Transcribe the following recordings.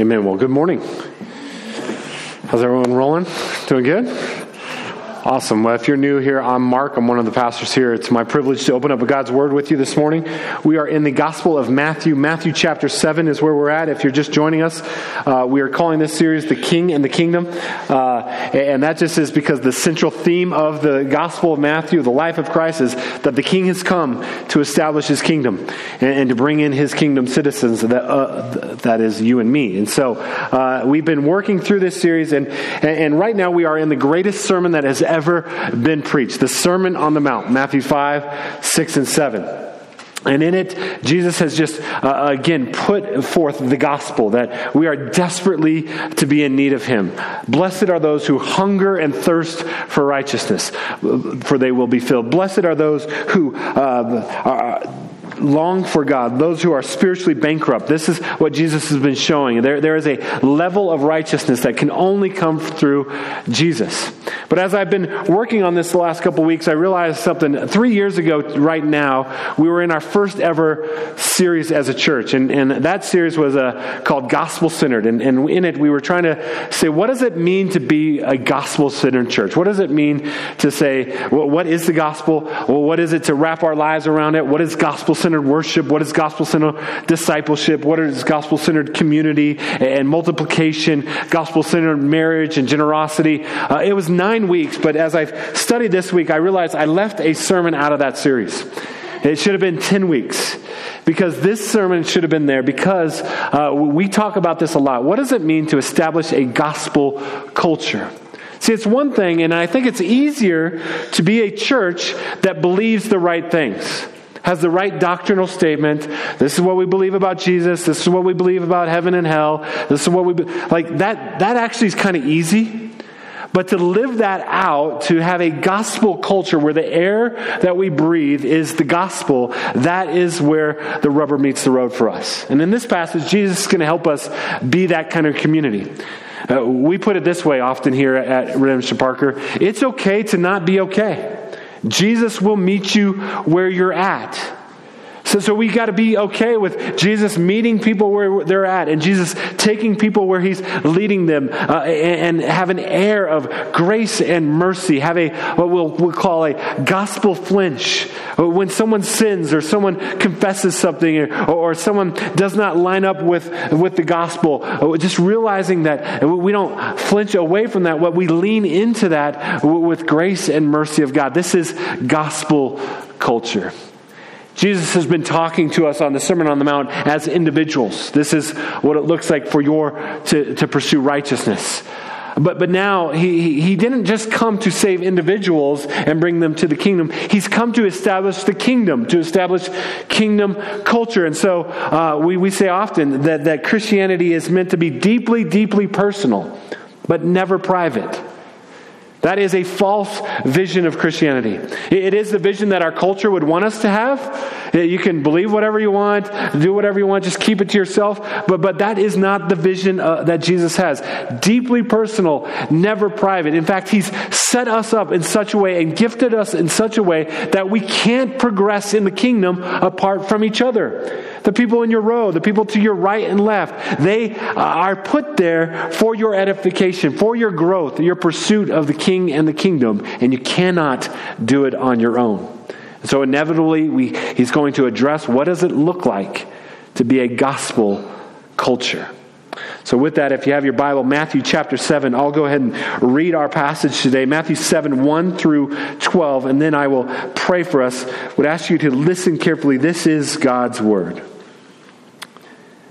Amen. Well, good morning. How's everyone rolling? Doing good? Awesome. Well, if you're new here, I'm Mark. I'm one of the pastors here. It's my privilege to open up God's Word with you this morning. We are in the Gospel of Matthew. Matthew chapter 7 is where we're at. If you're just joining us, uh, we are calling this series The King and the Kingdom. Uh, and that just is because the central theme of the Gospel of Matthew, the life of Christ, is that the King has come to establish his kingdom and, and to bring in his kingdom citizens, that, uh, that is you and me. And so uh, we've been working through this series, and, and right now we are in the greatest sermon that has ever been preached the Sermon on the Mount, Matthew 5, 6, and 7. And in it, Jesus has just uh, again put forth the gospel that we are desperately to be in need of Him. Blessed are those who hunger and thirst for righteousness, for they will be filled. Blessed are those who uh, are long for God, those who are spiritually bankrupt. This is what Jesus has been showing. There, there is a level of righteousness that can only come through Jesus. But as I've been working on this the last couple weeks, I realized something. Three years ago, right now, we were in our first ever series as a church. And, and that series was uh, called Gospel Centered. And, and in it, we were trying to say, what does it mean to be a gospel centered church? What does it mean to say, well, what is the gospel? Well, what is it to wrap our lives around it? What is gospel centered? Centered worship? What is gospel centered discipleship? What is gospel centered community and multiplication? Gospel centered marriage and generosity? Uh, it was nine weeks, but as I've studied this week, I realized I left a sermon out of that series. It should have been 10 weeks because this sermon should have been there because uh, we talk about this a lot. What does it mean to establish a gospel culture? See, it's one thing, and I think it's easier to be a church that believes the right things has the right doctrinal statement. This is what we believe about Jesus. This is what we believe about heaven and hell. This is what we be- like that that actually is kind of easy. But to live that out, to have a gospel culture where the air that we breathe is the gospel, that is where the rubber meets the road for us. And in this passage, Jesus is going to help us be that kind of community. Uh, we put it this way often here at Redemption Parker it's okay to not be okay. Jesus will meet you where you're at. So, so we got to be okay with Jesus meeting people where they're at and Jesus taking people where he's leading them uh, and, and, have an air of grace and mercy. Have a, what we'll, we'll call a gospel flinch. When someone sins or someone confesses something or, or someone does not line up with, with the gospel, uh, just realizing that we don't flinch away from that, what we lean into that with grace and mercy of God. This is gospel culture. Jesus has been talking to us on the Sermon on the Mount as individuals. This is what it looks like for your to, to pursue righteousness. But, but now he, he didn't just come to save individuals and bring them to the kingdom. He's come to establish the kingdom, to establish kingdom culture. And so uh, we, we say often that, that Christianity is meant to be deeply, deeply personal, but never private. That is a false vision of Christianity. It is the vision that our culture would want us to have. You can believe whatever you want, do whatever you want, just keep it to yourself. But, but that is not the vision uh, that Jesus has. Deeply personal, never private. In fact, He's set us up in such a way and gifted us in such a way that we can't progress in the kingdom apart from each other. The people in your row, the people to your right and left, they are put there for your edification, for your growth, your pursuit of the king and the kingdom, and you cannot do it on your own. So inevitably, we, he's going to address what does it look like to be a gospel culture. So, with that, if you have your Bible, Matthew chapter 7, I'll go ahead and read our passage today Matthew 7, 1 through 12, and then I will pray for us. Would ask you to listen carefully. This is God's word.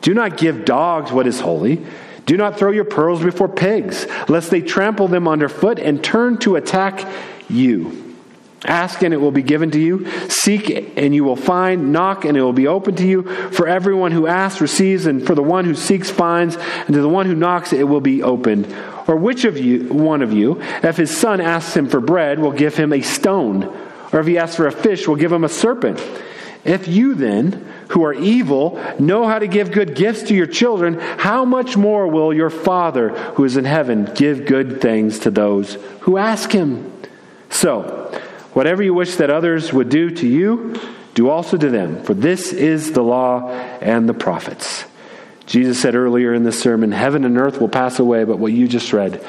Do not give dogs what is holy. Do not throw your pearls before pigs, lest they trample them underfoot and turn to attack you. Ask and it will be given to you. Seek and you will find. Knock and it will be open to you. For everyone who asks receives, and for the one who seeks finds, and to the one who knocks it will be opened. Or which of you, one of you, if his son asks him for bread, will give him a stone? Or if he asks for a fish, will give him a serpent? If you then, who are evil, know how to give good gifts to your children, how much more will your Father who is in heaven give good things to those who ask him? So, Whatever you wish that others would do to you, do also to them, for this is the law and the prophets. Jesus said earlier in this sermon, Heaven and earth will pass away, but what you just read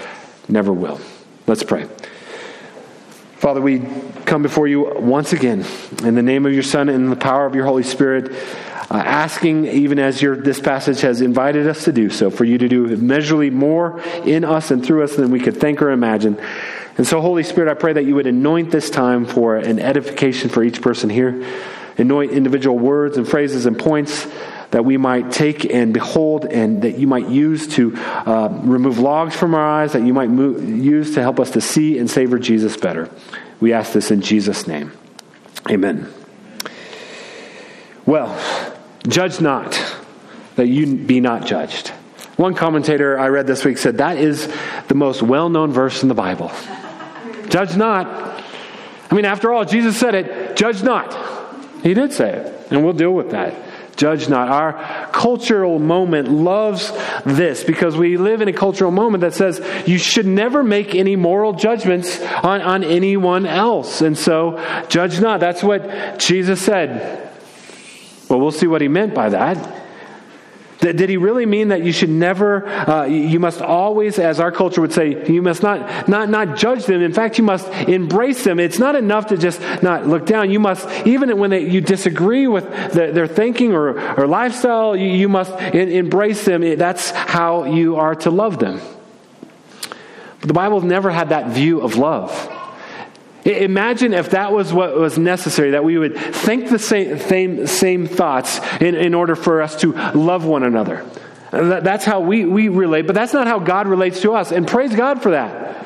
never will. Let's pray. Father, we come before you once again in the name of your Son and the power of your Holy Spirit, uh, asking, even as your, this passage has invited us to do so, for you to do immeasurably more in us and through us than we could think or imagine. And so, Holy Spirit, I pray that you would anoint this time for an edification for each person here. Anoint individual words and phrases and points that we might take and behold and that you might use to uh, remove logs from our eyes, that you might move, use to help us to see and savor Jesus better. We ask this in Jesus' name. Amen. Well, judge not, that you be not judged. One commentator I read this week said that is the most well known verse in the Bible. Judge not. I mean, after all, Jesus said it, judge not. He did say it, and we'll deal with that. Judge not. Our cultural moment loves this because we live in a cultural moment that says you should never make any moral judgments on, on anyone else. And so, judge not. That's what Jesus said. Well, we'll see what he meant by that. Did he really mean that you should never, uh, you must always, as our culture would say, you must not, not, not judge them. In fact, you must embrace them. It's not enough to just not look down. You must, even when they, you disagree with the, their thinking or, or lifestyle, you, you must in, embrace them. That's how you are to love them. But the Bible never had that view of love. Imagine if that was what was necessary, that we would think the same, same, same thoughts in, in order for us to love one another. That's how we, we relate, but that's not how God relates to us. And praise God for that.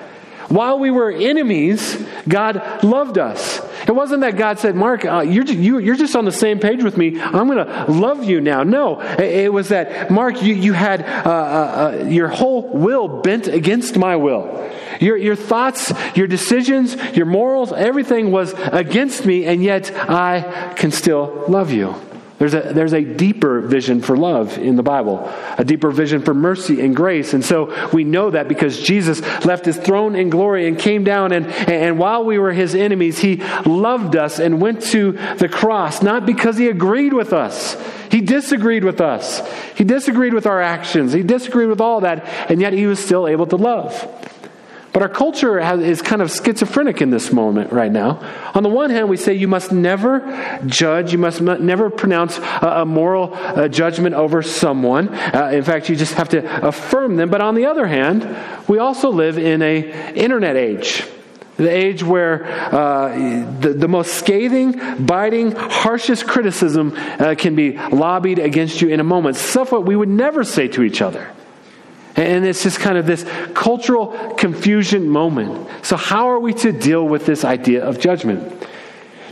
While we were enemies, God loved us. It wasn't that God said, Mark, uh, you're, you, you're just on the same page with me. I'm going to love you now. No, it, was that, Mark, you, you had uh, uh, uh, your whole will bent against my will. Your, your thoughts, your decisions, your morals, everything was against me, and yet I can still love you. There's a, there's a deeper vision for love in the Bible, a deeper vision for mercy and grace. And so we know that because Jesus left his throne in glory and came down, and, and while we were his enemies, he loved us and went to the cross, not because he agreed with us. He disagreed with us. He disagreed with our actions. He disagreed with all that, and yet he was still able to love. But our culture has, is kind of schizophrenic in this moment right now. On the one hand, we say you must never judge, you must never pronounce a, a moral uh, judgment over someone. Uh, in fact, you just have to affirm them. But on the other hand, we also live in a internet age. The age where uh, the, the most scathing, biting, harshest criticism uh, can be lobbied against you in a moment. Stuff what we would never say to each other. And it's just kind of this cultural confusion moment. So, how are we to deal with this idea of judgment?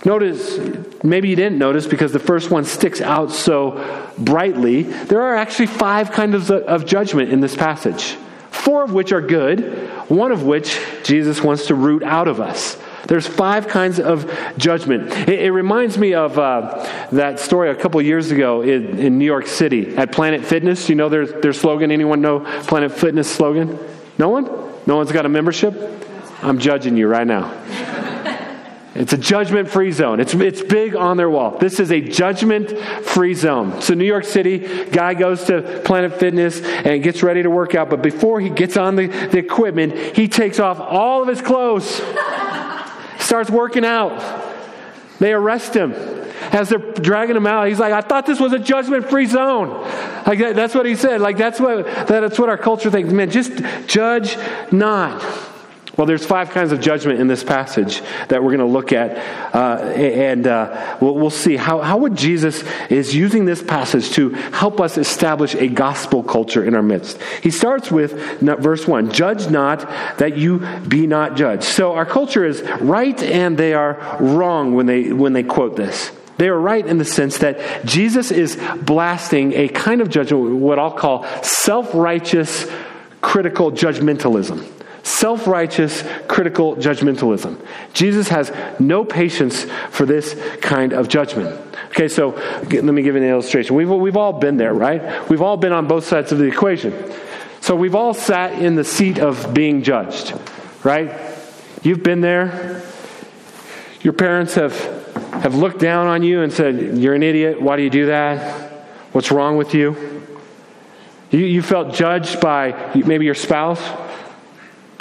Notice, maybe you didn't notice because the first one sticks out so brightly. There are actually five kinds of, of judgment in this passage, four of which are good, one of which Jesus wants to root out of us. There's five kinds of judgment. It, it reminds me of uh, that story a couple years ago in, in, New York City at Planet Fitness. You know their, their slogan? Anyone know Planet Fitness slogan? No one? No one's got a membership? I'm judging you right now. It's a judgment free zone. It's, it's big on their wall. This is a judgment free zone. So, New York City, guy goes to Planet Fitness and gets ready to work out, but before he gets on the, the equipment, he takes off all of his clothes starts working out. They arrest him. As they're dragging him out, he's like, I thought this was a judgment free zone. Like that, that's what he said. Like that's what, that's what our culture thinks. Man, just judge not. Well, there's five kinds of judgment in this passage that we're going to look at, uh, and uh, we'll, we'll, see how, how would Jesus is using this passage to help us establish a gospel culture in our midst. He starts with verse one: "Judge not, that you be not judged." So our culture is right, and they are wrong when they when they quote this. They are right in the sense that Jesus is blasting a kind of judgment, what I'll call self righteous, critical judgmentalism self righteous, critical judgmentalism. Jesus has no patience for this kind of judgment. Okay, so let me give you an illustration. We've, we've all been there, right? We've all been on both sides of the equation. So we've all sat in the seat of being judged, right? You've been there. Your parents have, have looked down on you and said, You're an idiot. Why do you do that? What's wrong with you? You, you felt judged by maybe your spouse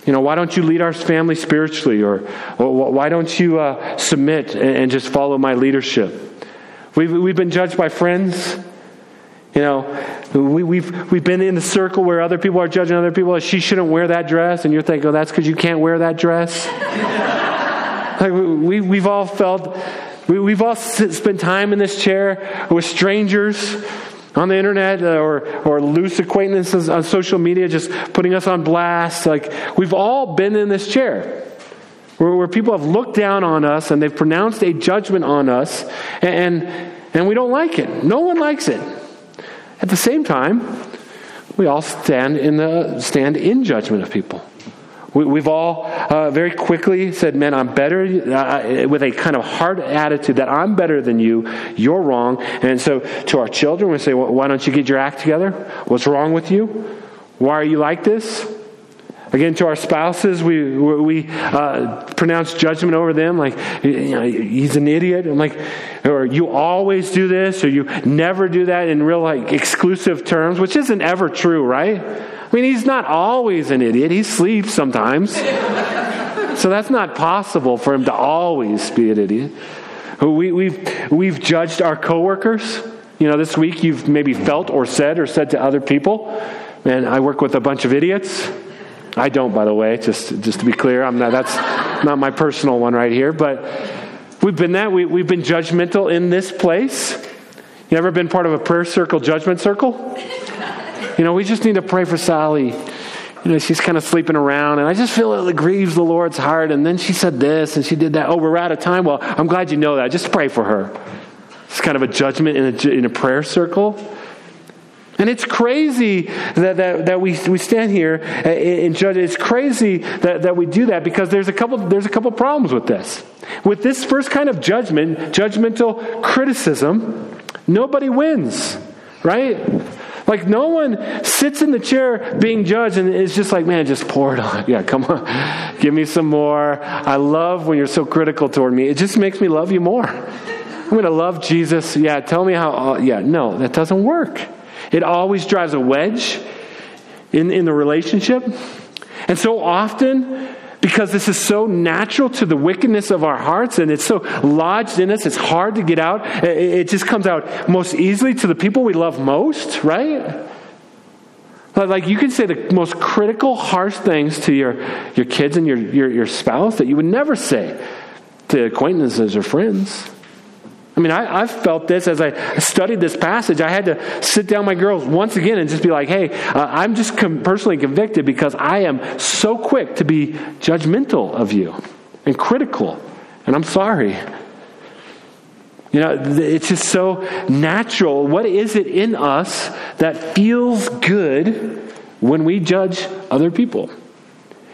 you know, why don't you lead our family spiritually? Or, why don't you uh, submit and, and, just follow my leadership? We've, we've been judged by friends. You know, we, we've, we've been in the circle where other people are judging other people. She shouldn't wear that dress. And you're thinking, oh, that's because you can't wear that dress. like we, we've all felt, we, we've all spent time in this chair with strangers on the internet uh, or, or loose acquaintances on social media just putting us on blast. Like, we've all been in this chair where, where people have looked down on us and they've pronounced a judgment on us, and, and we don't like it. No one likes it. At the same time, we all stand in, the, stand in judgment of people. We, have all uh, very quickly said, Man, I'm better, uh, with a kind of hard attitude that I'm better than you, you're wrong. And so to our children, we say, well, Why don't you get your act together? What's wrong with you? Why are you like this? Again, to our spouses, we, we uh, pronounce judgment over them like, you know, he's an idiot. I'm like, or you always do this, or you never do that in real, like, exclusive terms, which isn't ever true, right? I mean, he's not always an idiot. He sleeps sometimes. so that's not possible for him to always be an idiot. We, we've, we've judged our coworkers. You know, this week you've maybe felt or said or said to other people, man, I work with a bunch of idiots. I don't, by the way, just, just to be clear. I'm not, that's not my personal one right here. But we've been that. We, we've been judgmental in this place. You ever been part of a prayer circle, judgment circle? You know, we just need to pray for Sally. You know, she's kind of sleeping around, and I just feel it grieves the Lord's heart. And then she said this, and she did that. Oh, we're out of time. Well, I'm glad you know that. Just pray for her. It's kind of a judgment in a, in a prayer circle. And it's crazy that, that, that we, we stand here and judge. It's crazy that, that we do that because there's a couple there's a couple problems with this. With this first kind of judgment, judgmental criticism, nobody wins, right? Like no one sits in the chair being judged and is just like, man, just pour it on. Yeah, come on. Give me some more. I love when you're so critical toward me. It just makes me love you more. I'm going to love Jesus. Yeah, tell me how. Uh, yeah, no, that doesn't work. It always drives a wedge in, in the relationship. And so often, because this is so natural to the wickedness of our hearts and it's so lodged in us, it's hard to get out. It just comes out most easily to the people we love most, right? Like you can say the most critical, harsh things to your, your kids and your, your, your spouse that you would never say to acquaintances or friends. I mean, I, have felt this as I studied this passage. I had to sit down my girls once again and just be like, hey, uh, I'm just com- personally convicted because I am so quick to be judgmental of you and critical. And I'm sorry. You know, it's just so natural. What is it in us that feels good when we judge other people?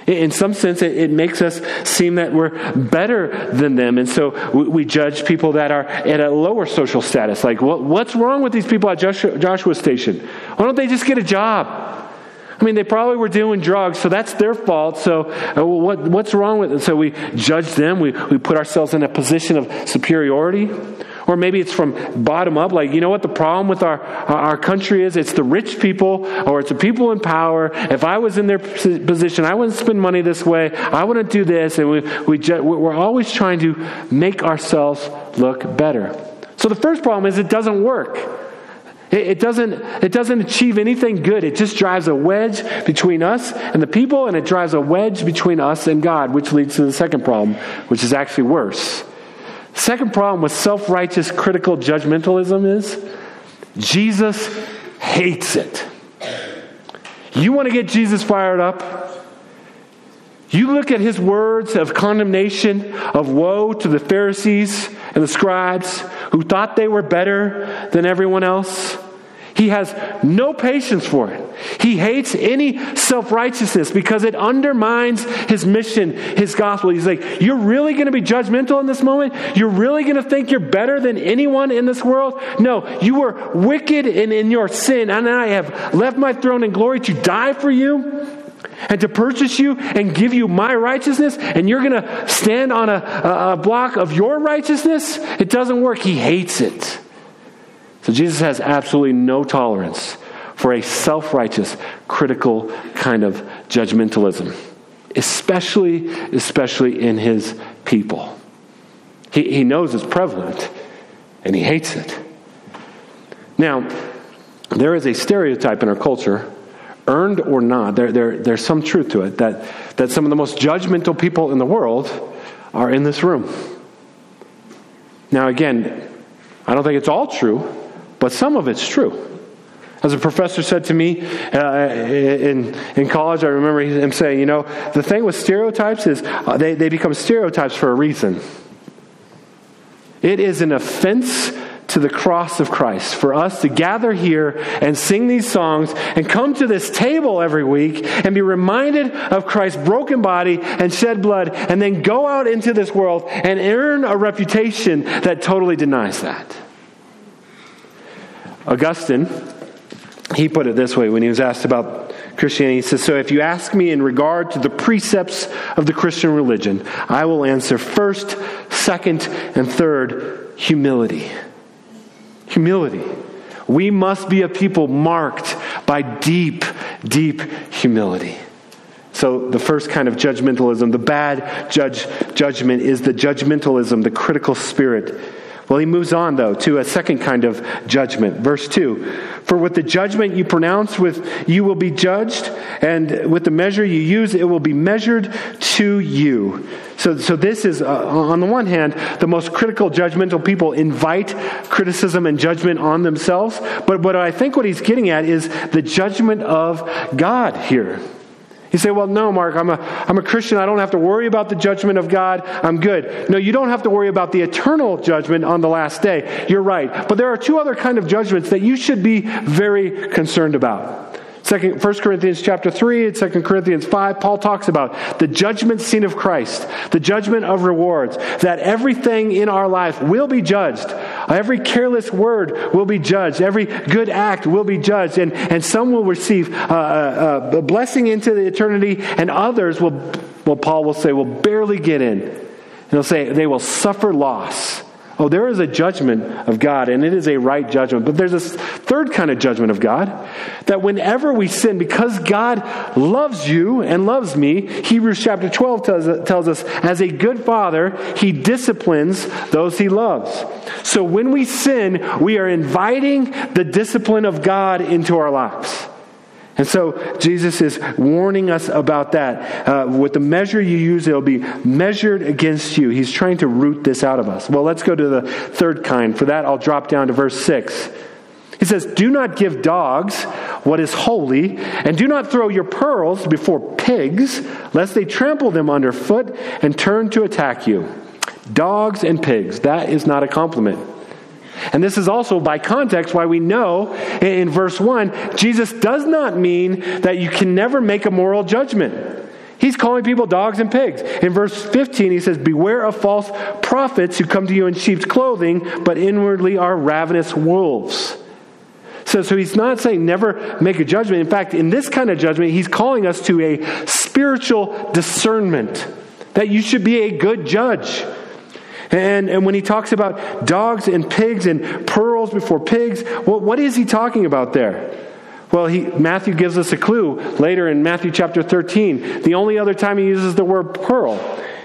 In some sense, it, it, makes us seem that we're better than them. And so we, we, judge people that are at a lower social status. Like, what, what's wrong with these people at Joshua, Joshua Station? Why don't they just get a job? I mean, they probably were doing drugs, so that's their fault. So, uh, what, what's wrong with it? So, we judge them. We, we put ourselves in a position of superiority. Or maybe it's from bottom up, like, you know what the problem with our, our country is? It's the rich people or it's the people in power. If I was in their position, I wouldn't spend money this way. I wouldn't do this. And we, we we're always trying to make ourselves look better. So the first problem is it doesn't work. It, it, doesn't, it doesn't achieve anything good. It just drives a wedge between us and the people, and it drives a wedge between us and God, which leads to the second problem, which is actually worse. Second problem with self righteous critical judgmentalism is Jesus hates it. You want to get Jesus fired up? You look at his words of condemnation, of woe to the Pharisees and the scribes who thought they were better than everyone else. He has no patience for it. He hates any self righteousness because it undermines his mission, his gospel. He's like, You're really going to be judgmental in this moment? You're really going to think you're better than anyone in this world? No, you were wicked in, in your sin, and I have left my throne in glory to die for you and to purchase you and give you my righteousness, and you're going to stand on a, a, block of your righteousness? It doesn't work. He hates it. So Jesus has absolutely no tolerance for a self righteous, critical kind of judgmentalism, especially, especially in his people. He, he knows it's prevalent and he hates it. Now, there is a stereotype in our culture earned or not, there, there, there's some truth to it that, that some of the most judgmental people in the world are in this room. Now, again, I don't think it's all true, but some of it's true. As a professor said to me uh, in, in college, I remember him saying, you know, the thing with stereotypes is uh, they, they become stereotypes for a reason. It is an offense to the cross of Christ, for us to gather here and sing these songs and come to this table every week and be reminded of Christ's broken body and shed blood, and then go out into this world and earn a reputation that totally denies that. Augustine, he put it this way when he was asked about Christianity. He says, So if you ask me in regard to the precepts of the Christian religion, I will answer first, second, and third humility. Humility. We must be a people marked by deep, deep humility. So, the first kind of judgmentalism, the bad judge, judgment, is the judgmentalism, the critical spirit well, he moves on, though, to a second kind of judgment. Verse 2 For with the judgment you pronounce with, you will be judged, and with the measure you use, it will be measured to you. So, so this is, uh, on the one hand, the most critical, judgmental people invite criticism and judgment on themselves. But what I think what he's getting at is the judgment of God here. You say, well, no, Mark, I'm a, I'm a Christian. I don't have to worry about the judgment of God. I'm good. No, you don't have to worry about the eternal judgment on the last day. You're right. But there are two other kind of judgments that you should be very concerned about. Second, 1 Corinthians chapter 3 and 2 Corinthians 5, Paul talks about the judgment scene of Christ, the judgment of rewards, that everything in our life will be judged. Every careless word will be judged. Every good act will be judged. And, and some will receive uh, uh, a blessing into the eternity, and others will, well, Paul will say, will barely get in. And he'll say they will suffer loss. Oh, there is a judgment of God, and it is a right judgment. But there's this third kind of judgment of God that whenever we sin, because God loves you and loves me, Hebrews chapter 12 tells, tells us, as a good father, he disciplines those he loves. So when we sin, we are inviting the discipline of God into our lives. And so Jesus is warning us about that. Uh, with the measure you use, it'll be measured against you. He's trying to root this out of us. Well, let's go to the third kind. For that, I'll drop down to verse 6. He says, Do not give dogs what is holy, and do not throw your pearls before pigs, lest they trample them underfoot and turn to attack you. Dogs and pigs, that is not a compliment. And this is also by context why we know in verse 1 Jesus does not mean that you can never make a moral judgment. He's calling people dogs and pigs. In verse 15, he says, Beware of false prophets who come to you in sheep's clothing, but inwardly are ravenous wolves. So, so he's not saying never make a judgment. In fact, in this kind of judgment, he's calling us to a spiritual discernment that you should be a good judge. And, and when he talks about dogs and pigs and pearls before pigs, well, what is he talking about there? Well, he, Matthew gives us a clue later in Matthew chapter 13. The only other time he uses the word pearl.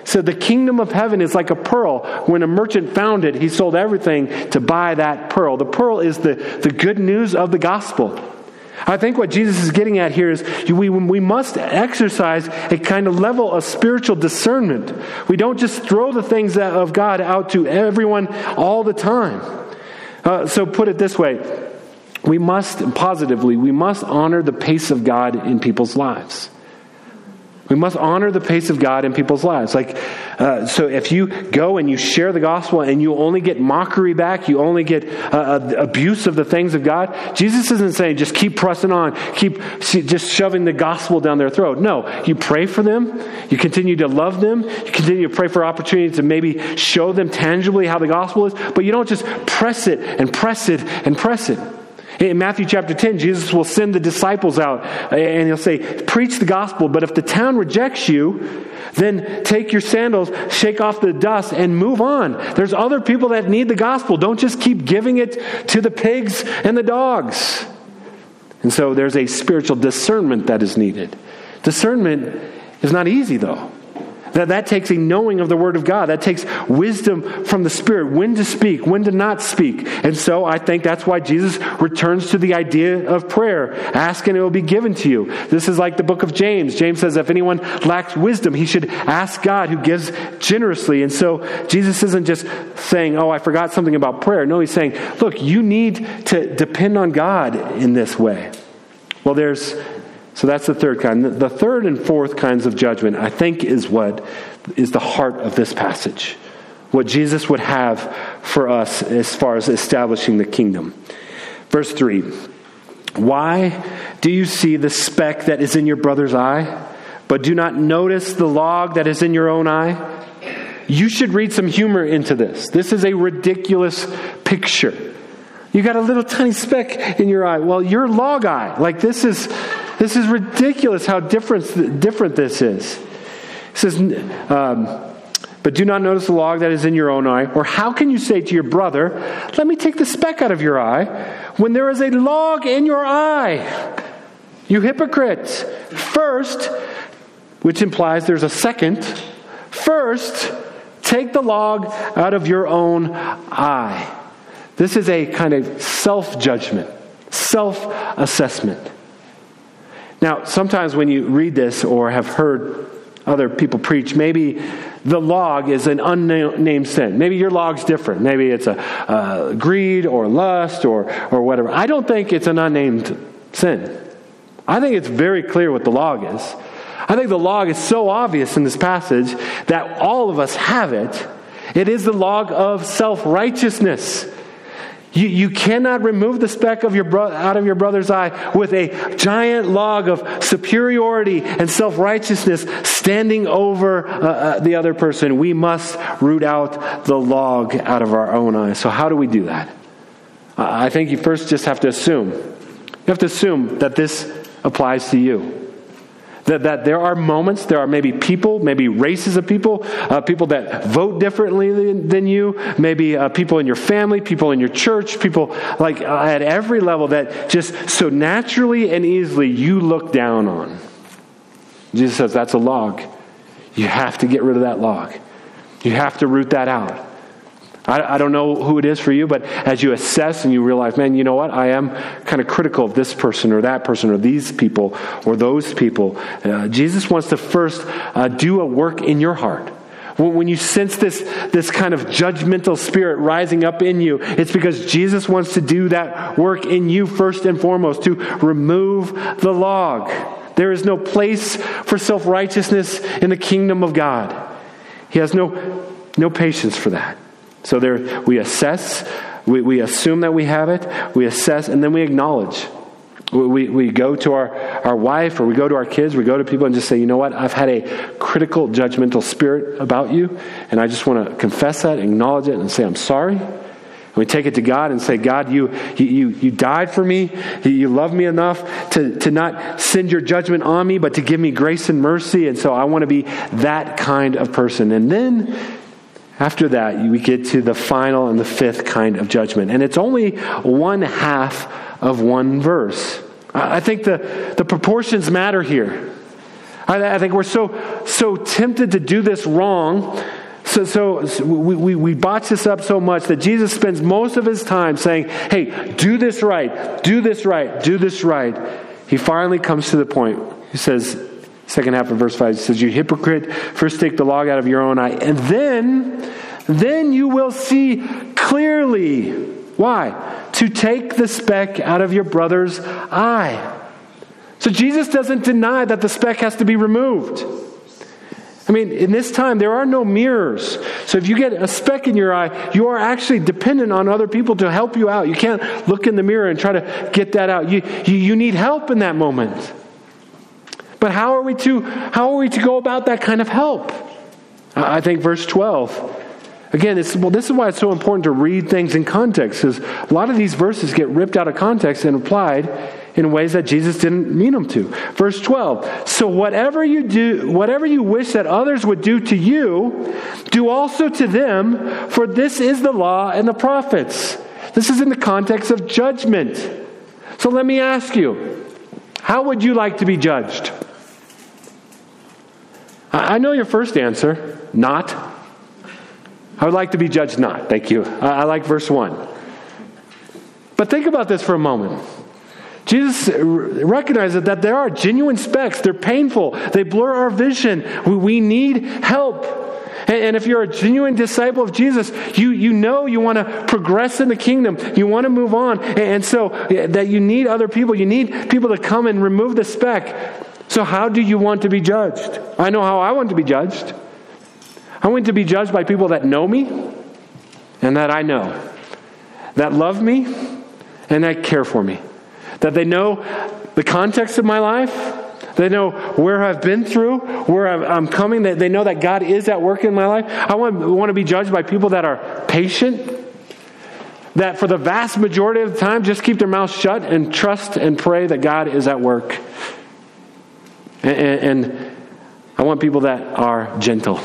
So the kingdom of heaven is like a pearl. When a merchant found it, he sold everything to buy that pearl. The pearl is the, the good news of the gospel. I think what Jesus is getting at here is we, we must exercise a kind of level of spiritual discernment. We don't just throw the things of God out to everyone all the time. Uh, so put it this way we must, positively, we must honor the pace of God in people's lives. We must honor the pace of God in people's lives. Like, uh, so if you go and you share the gospel and you only get mockery back, you only get uh, uh abuse of the things of God, Jesus isn't saying just keep pressing on, keep just shoving the gospel down their throat. No, you pray for them, you continue to love them, you continue to pray for opportunities to maybe show them tangibly how the gospel is, but you don't just press it and press it and press it. In Matthew chapter 10, Jesus will send the disciples out uh, and he'll say, Preach the gospel, but if the town rejects you, then take your sandals, shake off the dust, and move on. There's other people that need the gospel. Don't just keep giving it to the pigs and the dogs. And so there's a spiritual discernment that is needed. Discernment is not easy, though. That, that takes a knowing of the Word of God. That takes wisdom from the Spirit, when to speak, when to not speak. And so I think that's why Jesus returns to the idea of prayer. Ask and it will be given to you. This is like the book of James. James says if anyone lacks wisdom, he should ask God who gives generously. And so Jesus isn't just saying, oh, I forgot something about prayer. No, he's saying, look, you need to depend on God in this way. Well, there's so that's the third kind. The third and fourth kinds of judgment, I think, is what is the heart of this passage. What Jesus would have for us as far as establishing the kingdom. Verse 3 Why do you see the speck that is in your brother's eye, but do not notice the log that is in your own eye? You should read some humor into this. This is a ridiculous picture. You got a little tiny speck in your eye. Well, you're log eye. Like this is this is ridiculous how different, different this is. Says, um, but do not notice the log that is in your own eye. Or how can you say to your brother, Let me take the speck out of your eye, when there is a log in your eye? You hypocrites. First, which implies there's a second, first, take the log out of your own eye. This is a kind of self judgment, self assessment. Now, sometimes when you read this or have heard other people preach, maybe the log is an unnamed sin. Maybe your log's different. Maybe it's a, greed or lust or, or whatever. I don't think it's an unnamed sin. I think it's very clear what the log is. I think the log is so obvious in this passage that all of us have it. It is the log of self righteousness. You, you cannot remove the speck of your bro- out of your brother's eye with a giant log of superiority and self righteousness standing over uh, uh, the other person. We must root out the log out of our own eye. So, how do we do that? I think you first just have to assume. You have to assume that this applies to you. That, that there are moments, there are maybe people, maybe races of people, uh, people that vote differently than, than you, maybe uh, people in your family, people in your church, people like uh, at every level that just so naturally and easily you look down on. Jesus says that's a log. You have to get rid of that log. You have to root that out. I, I, don't know who it is for you, but as you assess and you realize, man, you know what? I am kind of critical of this person or that person or these people or those people. Uh, Jesus wants to first uh, do a work in your heart. When you sense this, this kind of judgmental spirit rising up in you, it's because Jesus wants to do that work in you first and foremost to remove the log. There is no place for self righteousness in the kingdom of God. He has no, no patience for that. So there, we assess, we, we assume that we have it, we assess, and then we acknowledge. We, we go to our, our wife or we go to our kids, we go to people and just say, you know what, I've had a critical, judgmental spirit about you, and I just want to confess that, acknowledge it, and say, I'm sorry. And we take it to God and say, God, you, you, you died for me. You love me enough to, to not send your judgment on me, but to give me grace and mercy. And so I want to be that kind of person. And then after that, we get to the final and the fifth kind of judgment. And it's only one half of one verse. I think the, the proportions matter here. I, I think we're so, so tempted to do this wrong. So, so we, we, we botch this up so much that Jesus spends most of his time saying, Hey, do this right, do this right, do this right. He finally comes to the point. He says, second half of verse 5, he says, You hypocrite, first take the log out of your own eye, and then, then you will see clearly. Why? To take the speck out of your brother's eye. So Jesus doesn't deny that the speck has to be removed. I mean, in this time, there are no mirrors. So if you get a speck in your eye, you are actually dependent on other people to help you out. You can't look in the mirror and try to get that out. You, you, you need help in that moment. But how are we to how are we to go about that kind of help? I think verse 12. Again, well, this is why it's so important to read things in context, because a lot of these verses get ripped out of context and applied in ways that Jesus didn't mean them to. Verse 12. So whatever you do, whatever you wish that others would do to you, do also to them, for this is the law and the prophets. This is in the context of judgment. So let me ask you, how would you like to be judged? I know your first answer, not. I would like to be judged not. Thank you. I, like verse 1. But think about this for a moment. Jesus recognizes that there are genuine specks. They're painful. They blur our vision. We, need help. And, if you're a genuine disciple of Jesus, you, you know you want to progress in the kingdom. You want to move on. And so that you need other people. You need people to come and remove the speck. So, how do you want to be judged? I know how I want to be judged. I want to be judged by people that know me and that I know, that love me and that care for me, that they know the context of my life, they know where I've been through, where I'm coming, that they know that God is at work in my life. I want, want to be judged by people that are patient, that for the vast majority of the time just keep their mouths shut and trust and pray that God is at work. And, and I want people that are gentle.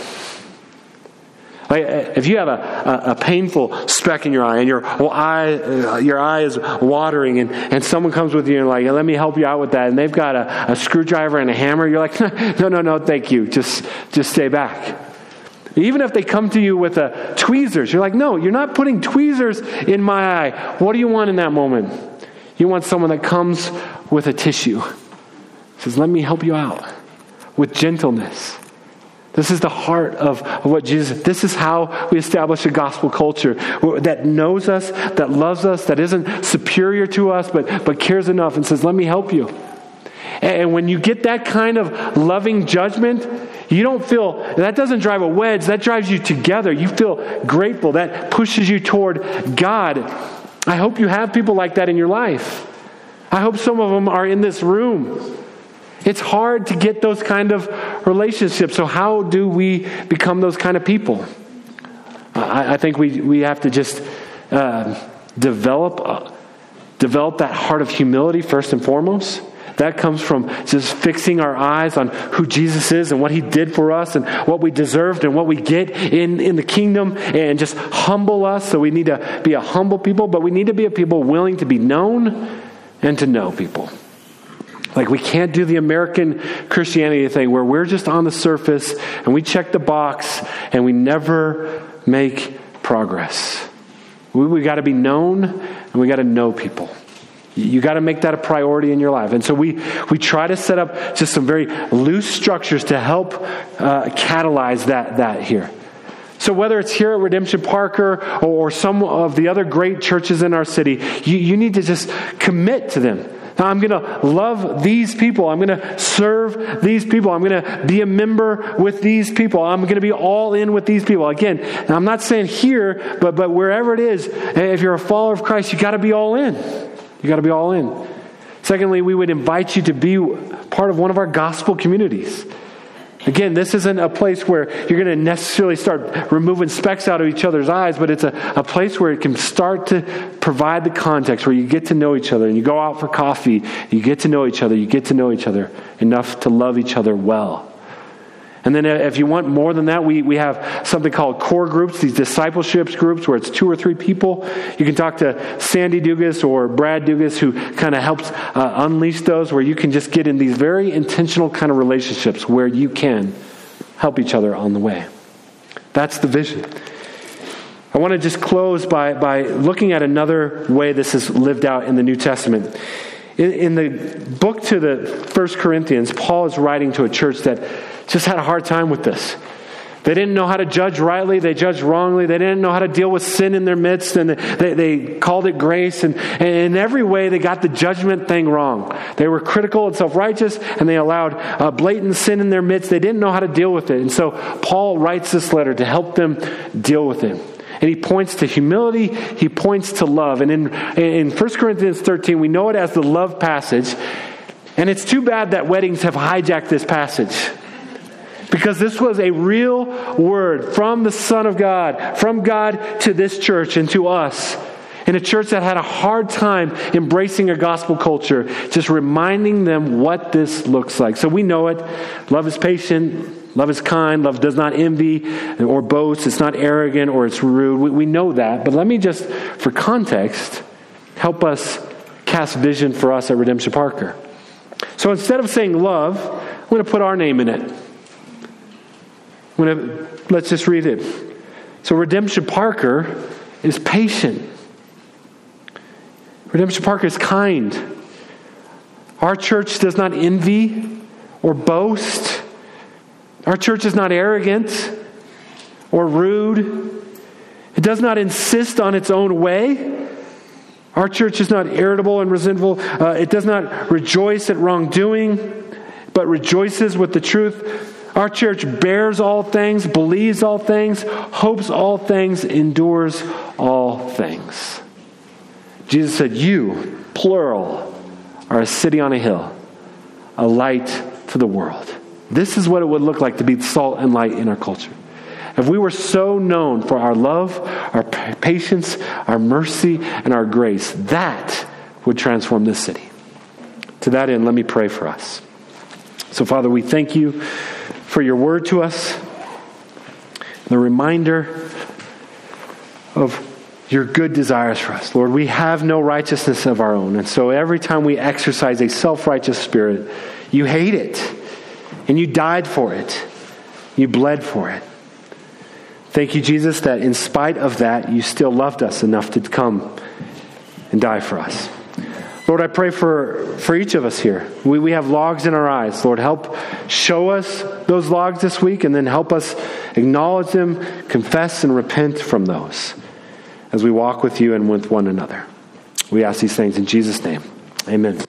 Like if you have a, a, a, painful speck in your eye and your well, eye uh, your eye is watering and, and someone comes with you and like let me help you out with that and they've got a, a screwdriver and a hammer you're like no no no thank you. Just just stay back. Even if they come to you with a tweezers you're like no you're not putting tweezers in my eye. What do you want in that moment? You want someone that comes with a tissue says, Let me help you out with gentleness. This is the heart of, what Jesus, this is how we establish a gospel culture that knows us, that loves us, that isn't superior to us, but, but cares enough and says, Let me help you. And when you get that kind of loving judgment, you don't feel, that doesn't drive a wedge, that drives you together. You feel grateful, that pushes you toward God. I hope you have people like that in your life. I hope some of them are in this room. It's hard to get those kind of relationships. So, how do we become those kind of people? I, I think we, we have to just uh, develop, uh, develop that heart of humility first and foremost. That comes from just fixing our eyes on who Jesus is and what he did for us and what we deserved and what we get in, in the kingdom and just humble us. So we need to be a humble people, but we need to be a people willing to be known and to know people. Like, we can't do the American Christianity thing where we're just on the surface and we check the box and we never make progress. We, we got to be known and we got to know people. You got to make that a priority in your life. And so we, we try to set up just some very loose structures to help uh, catalyze that, that here. So, whether it's here at Redemption Parker or, or some of the other great churches in our city, you, you need to just commit to them. I'm going to love these people. I'm going to serve these people. I'm going to be a member with these people. I'm going to be all in with these people. Again, I'm not saying here, but, but wherever it is, eh, if you're a follower of Christ, you got to be all in. You got to be all in. Secondly, we would invite you to be part of one of our gospel communities. Again, this isn't a place where you're going to necessarily start removing specks out of each other's eyes, but it's a, a place where it can start to provide the context where you get to know each other and you go out for coffee, you get to know each other, you get to know each other enough to love each other well. And then if you want more than that, we, we have something called core groups, these discipleships groups where it's two or three people. You can talk to Sandy Dugas or Brad Dugas who kind of helps uh, unleash those where you can just get in these very intentional kind of relationships where you can help each other on the way. That's the vision. I want to just close by, by looking at another way this is lived out in the New Testament. In, in the book to the First Corinthians, Paul is writing to a church that just had a hard time with this. They didn't know how to judge rightly. They judged wrongly. They didn't know how to deal with sin in their midst, and they, they called it grace. And, and, in every way, they got the judgment thing wrong. They were critical and self righteous, and they allowed blatant sin in their midst. They didn't know how to deal with it. And so Paul writes this letter to help them deal with it. And he points to humility, he points to love. And in, in 1 Corinthians 13, we know it as the love passage. And it's too bad that weddings have hijacked this passage. Because this was a real word from the Son of God, from God to this church and to us. In a church that had a hard time embracing a gospel culture, just reminding them what this looks like. So we know it. Love is patient, love is kind, love does not envy or boast, it's not arrogant or it's rude. We, we know that. But let me just, for context, help us cast vision for us at Redemption Parker. So instead of saying love, I'm going to put our name in it. To, let's just read it. So, Redemption Parker is patient. Redemption Parker is kind. Our church does not envy or boast. Our church is not arrogant or rude. It does not insist on its own way. Our church is not irritable and resentful. Uh, it does not rejoice at wrongdoing, but rejoices with the truth. Our church bears all things, believes all things, hopes all things, endures all things. Jesus said, You, plural, are a city on a hill, a light to the world. This is what it would look like to be salt and light in our culture. If we were so known for our love, our patience, our mercy, and our grace, that would transform this city. To that end, let me pray for us. So, Father, we thank you for your word to us, the reminder of your good desires for us. Lord, we have no righteousness of our own. And so every time we exercise a self righteous spirit, you hate it. And you died for it. You bled for it. Thank you, Jesus, that in spite of that, you still loved us enough to come and die for us. Lord, I pray for, for each of us here. We, we have logs in our eyes. Lord, help show us those logs this week and then help us acknowledge them, confess, and repent from those as we walk with you and with one another. We ask these things in Jesus' name. Amen.